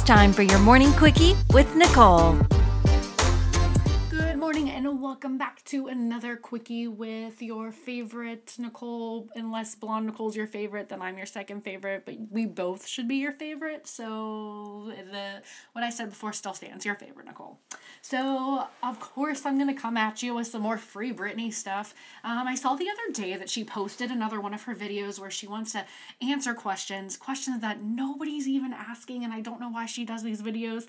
It's time for your morning quickie with Nicole. Morning and welcome back to another quickie with your favorite Nicole. Unless Blonde Nicole's your favorite, then I'm your second favorite, but we both should be your favorite. So the what I said before still stands, your favorite Nicole. So of course I'm gonna come at you with some more free Britney stuff. Um, I saw the other day that she posted another one of her videos where she wants to answer questions, questions that nobody's even asking, and I don't know why she does these videos.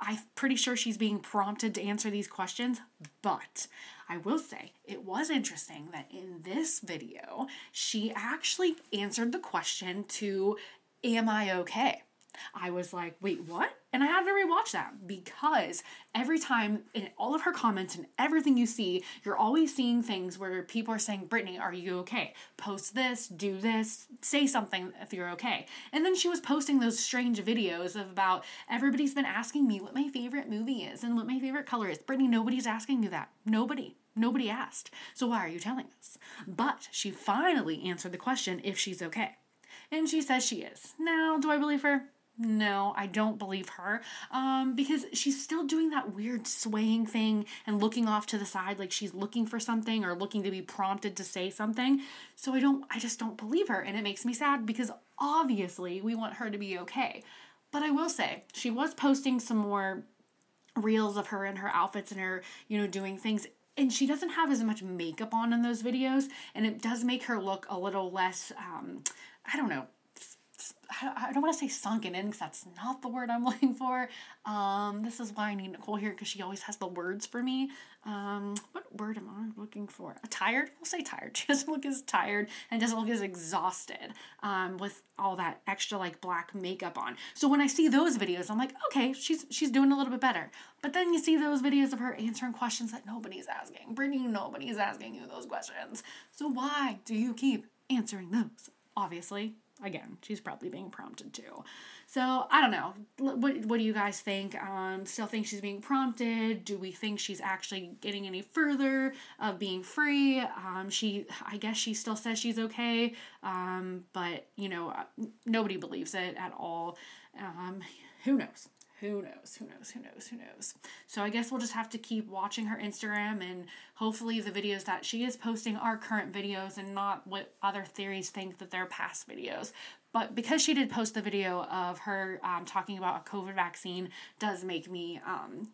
I'm pretty sure she's being prompted to answer these questions, but I will say it was interesting that in this video, she actually answered the question to, Am I okay? I was like, wait, what? And I had to rewatch that because every time in all of her comments and everything you see, you're always seeing things where people are saying, Britney, are you okay? Post this, do this, say something if you're okay. And then she was posting those strange videos of about everybody's been asking me what my favorite movie is and what my favorite color is. Britney, nobody's asking you that. Nobody. Nobody asked. So why are you telling us? But she finally answered the question if she's okay. And she says she is. Now, do I believe her? No, I don't believe her. Um, because she's still doing that weird swaying thing and looking off to the side like she's looking for something or looking to be prompted to say something. So I don't I just don't believe her and it makes me sad because obviously we want her to be okay. But I will say, she was posting some more reels of her and her outfits and her, you know, doing things and she doesn't have as much makeup on in those videos and it does make her look a little less um I don't know, I don't want to say sunken in because that's not the word I'm looking for. Um, this is why I need Nicole here because she always has the words for me. Um, what word am I looking for? A tired? We'll say tired. She doesn't look as tired and doesn't look as exhausted um, with all that extra like black makeup on. So when I see those videos, I'm like, okay, she's she's doing a little bit better. But then you see those videos of her answering questions that nobody's asking. Britney, nobody's asking you those questions. So why do you keep answering those? Obviously, again, she's probably being prompted to. So I don't know. What what do you guys think? Um, still think she's being prompted? Do we think she's actually getting any further of being free? Um, she, I guess she still says she's okay, um, but you know, uh, nobody believes it at all. Um, who knows? Who knows? Who knows? Who knows? Who knows? So i guess we'll just have to keep watching her instagram and hopefully the videos that she is posting are current videos and not what other theories think that they're past videos. But because she did post the video of her um, talking about a covid vaccine does make me um,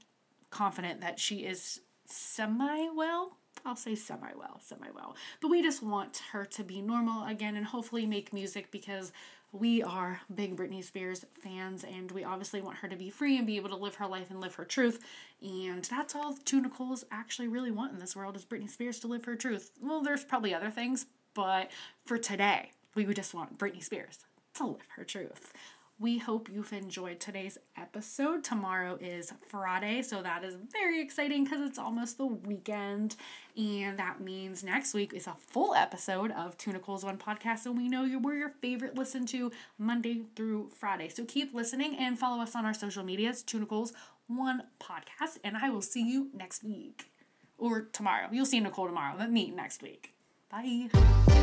confident that she is semi well I'll say semi well, semi well. But we just want her to be normal again and hopefully make music because we are big Britney Spears fans and we obviously want her to be free and be able to live her life and live her truth. And that's all two Nicoles actually really want in this world is Britney Spears to live her truth. Well, there's probably other things, but for today, we would just want Britney Spears to live her truth. We hope you've enjoyed today's episode. Tomorrow is Friday, so that is very exciting because it's almost the weekend. And that means next week is a full episode of Two Nicole's One podcast. And we know you we're your favorite listen to Monday through Friday. So keep listening and follow us on our social medias, Two Nicole's One podcast. And I will see you next week or tomorrow. You'll see Nicole tomorrow, but me next week. Bye.